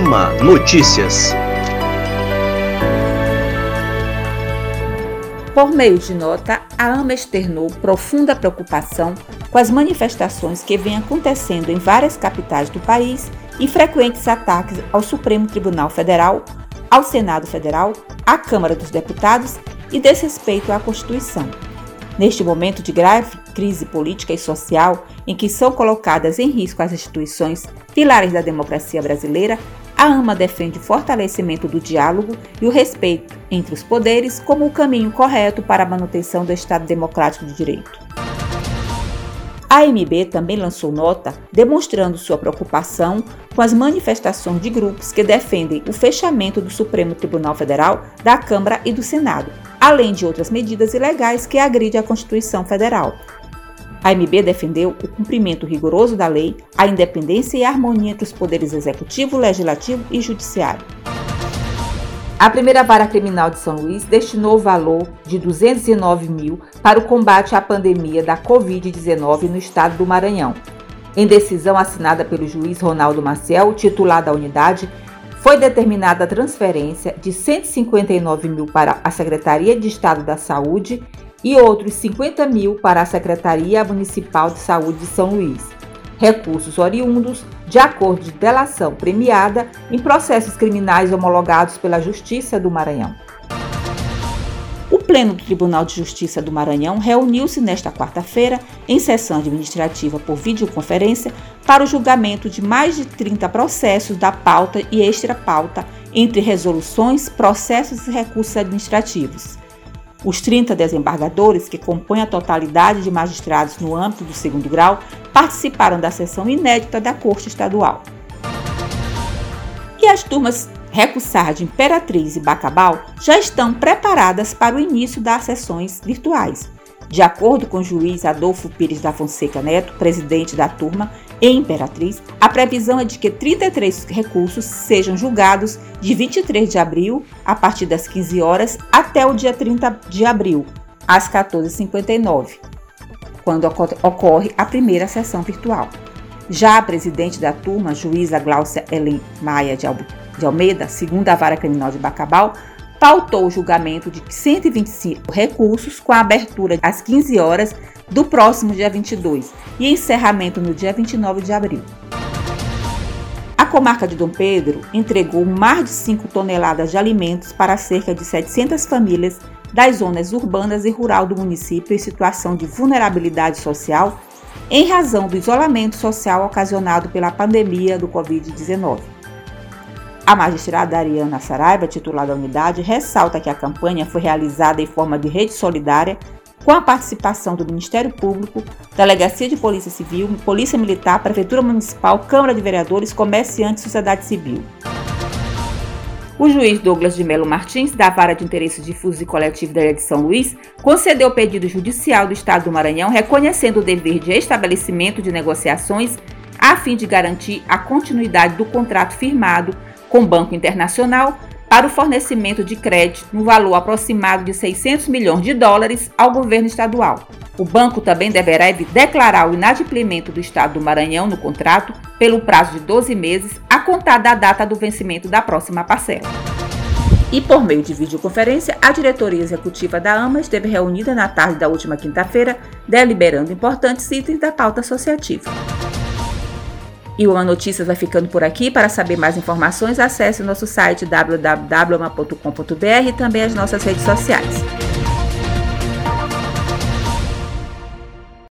AMA Notícias. Por meio de nota, a AMA externou profunda preocupação com as manifestações que vêm acontecendo em várias capitais do país e frequentes ataques ao Supremo Tribunal Federal, ao Senado Federal, à Câmara dos Deputados e desrespeito à Constituição. Neste momento de grave crise política e social, em que são colocadas em risco as instituições pilares da democracia brasileira, a AMA defende o fortalecimento do diálogo e o respeito entre os poderes como o caminho correto para a manutenção do Estado Democrático de Direito. A AMB também lançou nota demonstrando sua preocupação com as manifestações de grupos que defendem o fechamento do Supremo Tribunal Federal, da Câmara e do Senado, além de outras medidas ilegais que agridem a Constituição Federal, a MB defendeu o cumprimento rigoroso da lei, a independência e a harmonia entre os poderes executivo, legislativo e judiciário. A primeira vara criminal de São Luís destinou o valor de 209 mil para o combate à pandemia da Covid-19 no estado do Maranhão. Em decisão assinada pelo juiz Ronaldo Maciel, titular da unidade, foi determinada a transferência de 159 mil para a Secretaria de Estado da Saúde e outros 50 mil para a Secretaria Municipal de Saúde de São Luís. Recursos oriundos de acordo de delação premiada em processos criminais homologados pela Justiça do Maranhão. O Pleno do Tribunal de Justiça do Maranhão reuniu-se nesta quarta-feira em sessão administrativa por videoconferência para o julgamento de mais de 30 processos da pauta e extra-pauta entre resoluções, processos e recursos administrativos. Os 30 desembargadores, que compõem a totalidade de magistrados no âmbito do segundo grau, participaram da sessão inédita da Corte Estadual. E as turmas Recursar de Imperatriz e Bacabal já estão preparadas para o início das sessões virtuais. De acordo com o juiz Adolfo Pires da Fonseca Neto, presidente da turma em Imperatriz, a previsão é de que 33 recursos sejam julgados de 23 de abril, a partir das 15 horas, até o dia 30 de abril, às 14h59, quando ocorre a primeira sessão virtual. Já a presidente da turma, juíza Gláucia Helen Maia de Almeida, segunda vara criminal de Bacabal, pautou o julgamento de 125 recursos com a abertura às 15 horas do próximo dia 22 e encerramento no dia 29 de abril. A comarca de Dom Pedro entregou mais de 5 toneladas de alimentos para cerca de 700 famílias das zonas urbanas e rural do município em situação de vulnerabilidade social em razão do isolamento social ocasionado pela pandemia do Covid-19. A magistrada Ariana Saraiva, titular da unidade, ressalta que a campanha foi realizada em forma de rede solidária com a participação do Ministério Público, Delegacia de Polícia Civil, Polícia Militar, Prefeitura Municipal, Câmara de Vereadores, comerciantes e sociedade civil. O juiz Douglas de Melo Martins, da Vara de Interesse Difuso e Coletivo da Ilha de São Luís, concedeu o pedido judicial do Estado do Maranhão reconhecendo o dever de estabelecimento de negociações a fim de garantir a continuidade do contrato firmado com Banco Internacional para o fornecimento de crédito no valor aproximado de 600 milhões de dólares ao governo estadual. O banco também deverá declarar o inadimplemento do Estado do Maranhão no contrato pelo prazo de 12 meses, a contar da data do vencimento da próxima parcela. E por meio de videoconferência, a diretoria executiva da AMA esteve reunida na tarde da última quinta-feira, deliberando importantes itens da pauta associativa. E o Uma Notícias vai ficando por aqui. Para saber mais informações, acesse o nosso site www.ama.com.br e também as nossas redes sociais.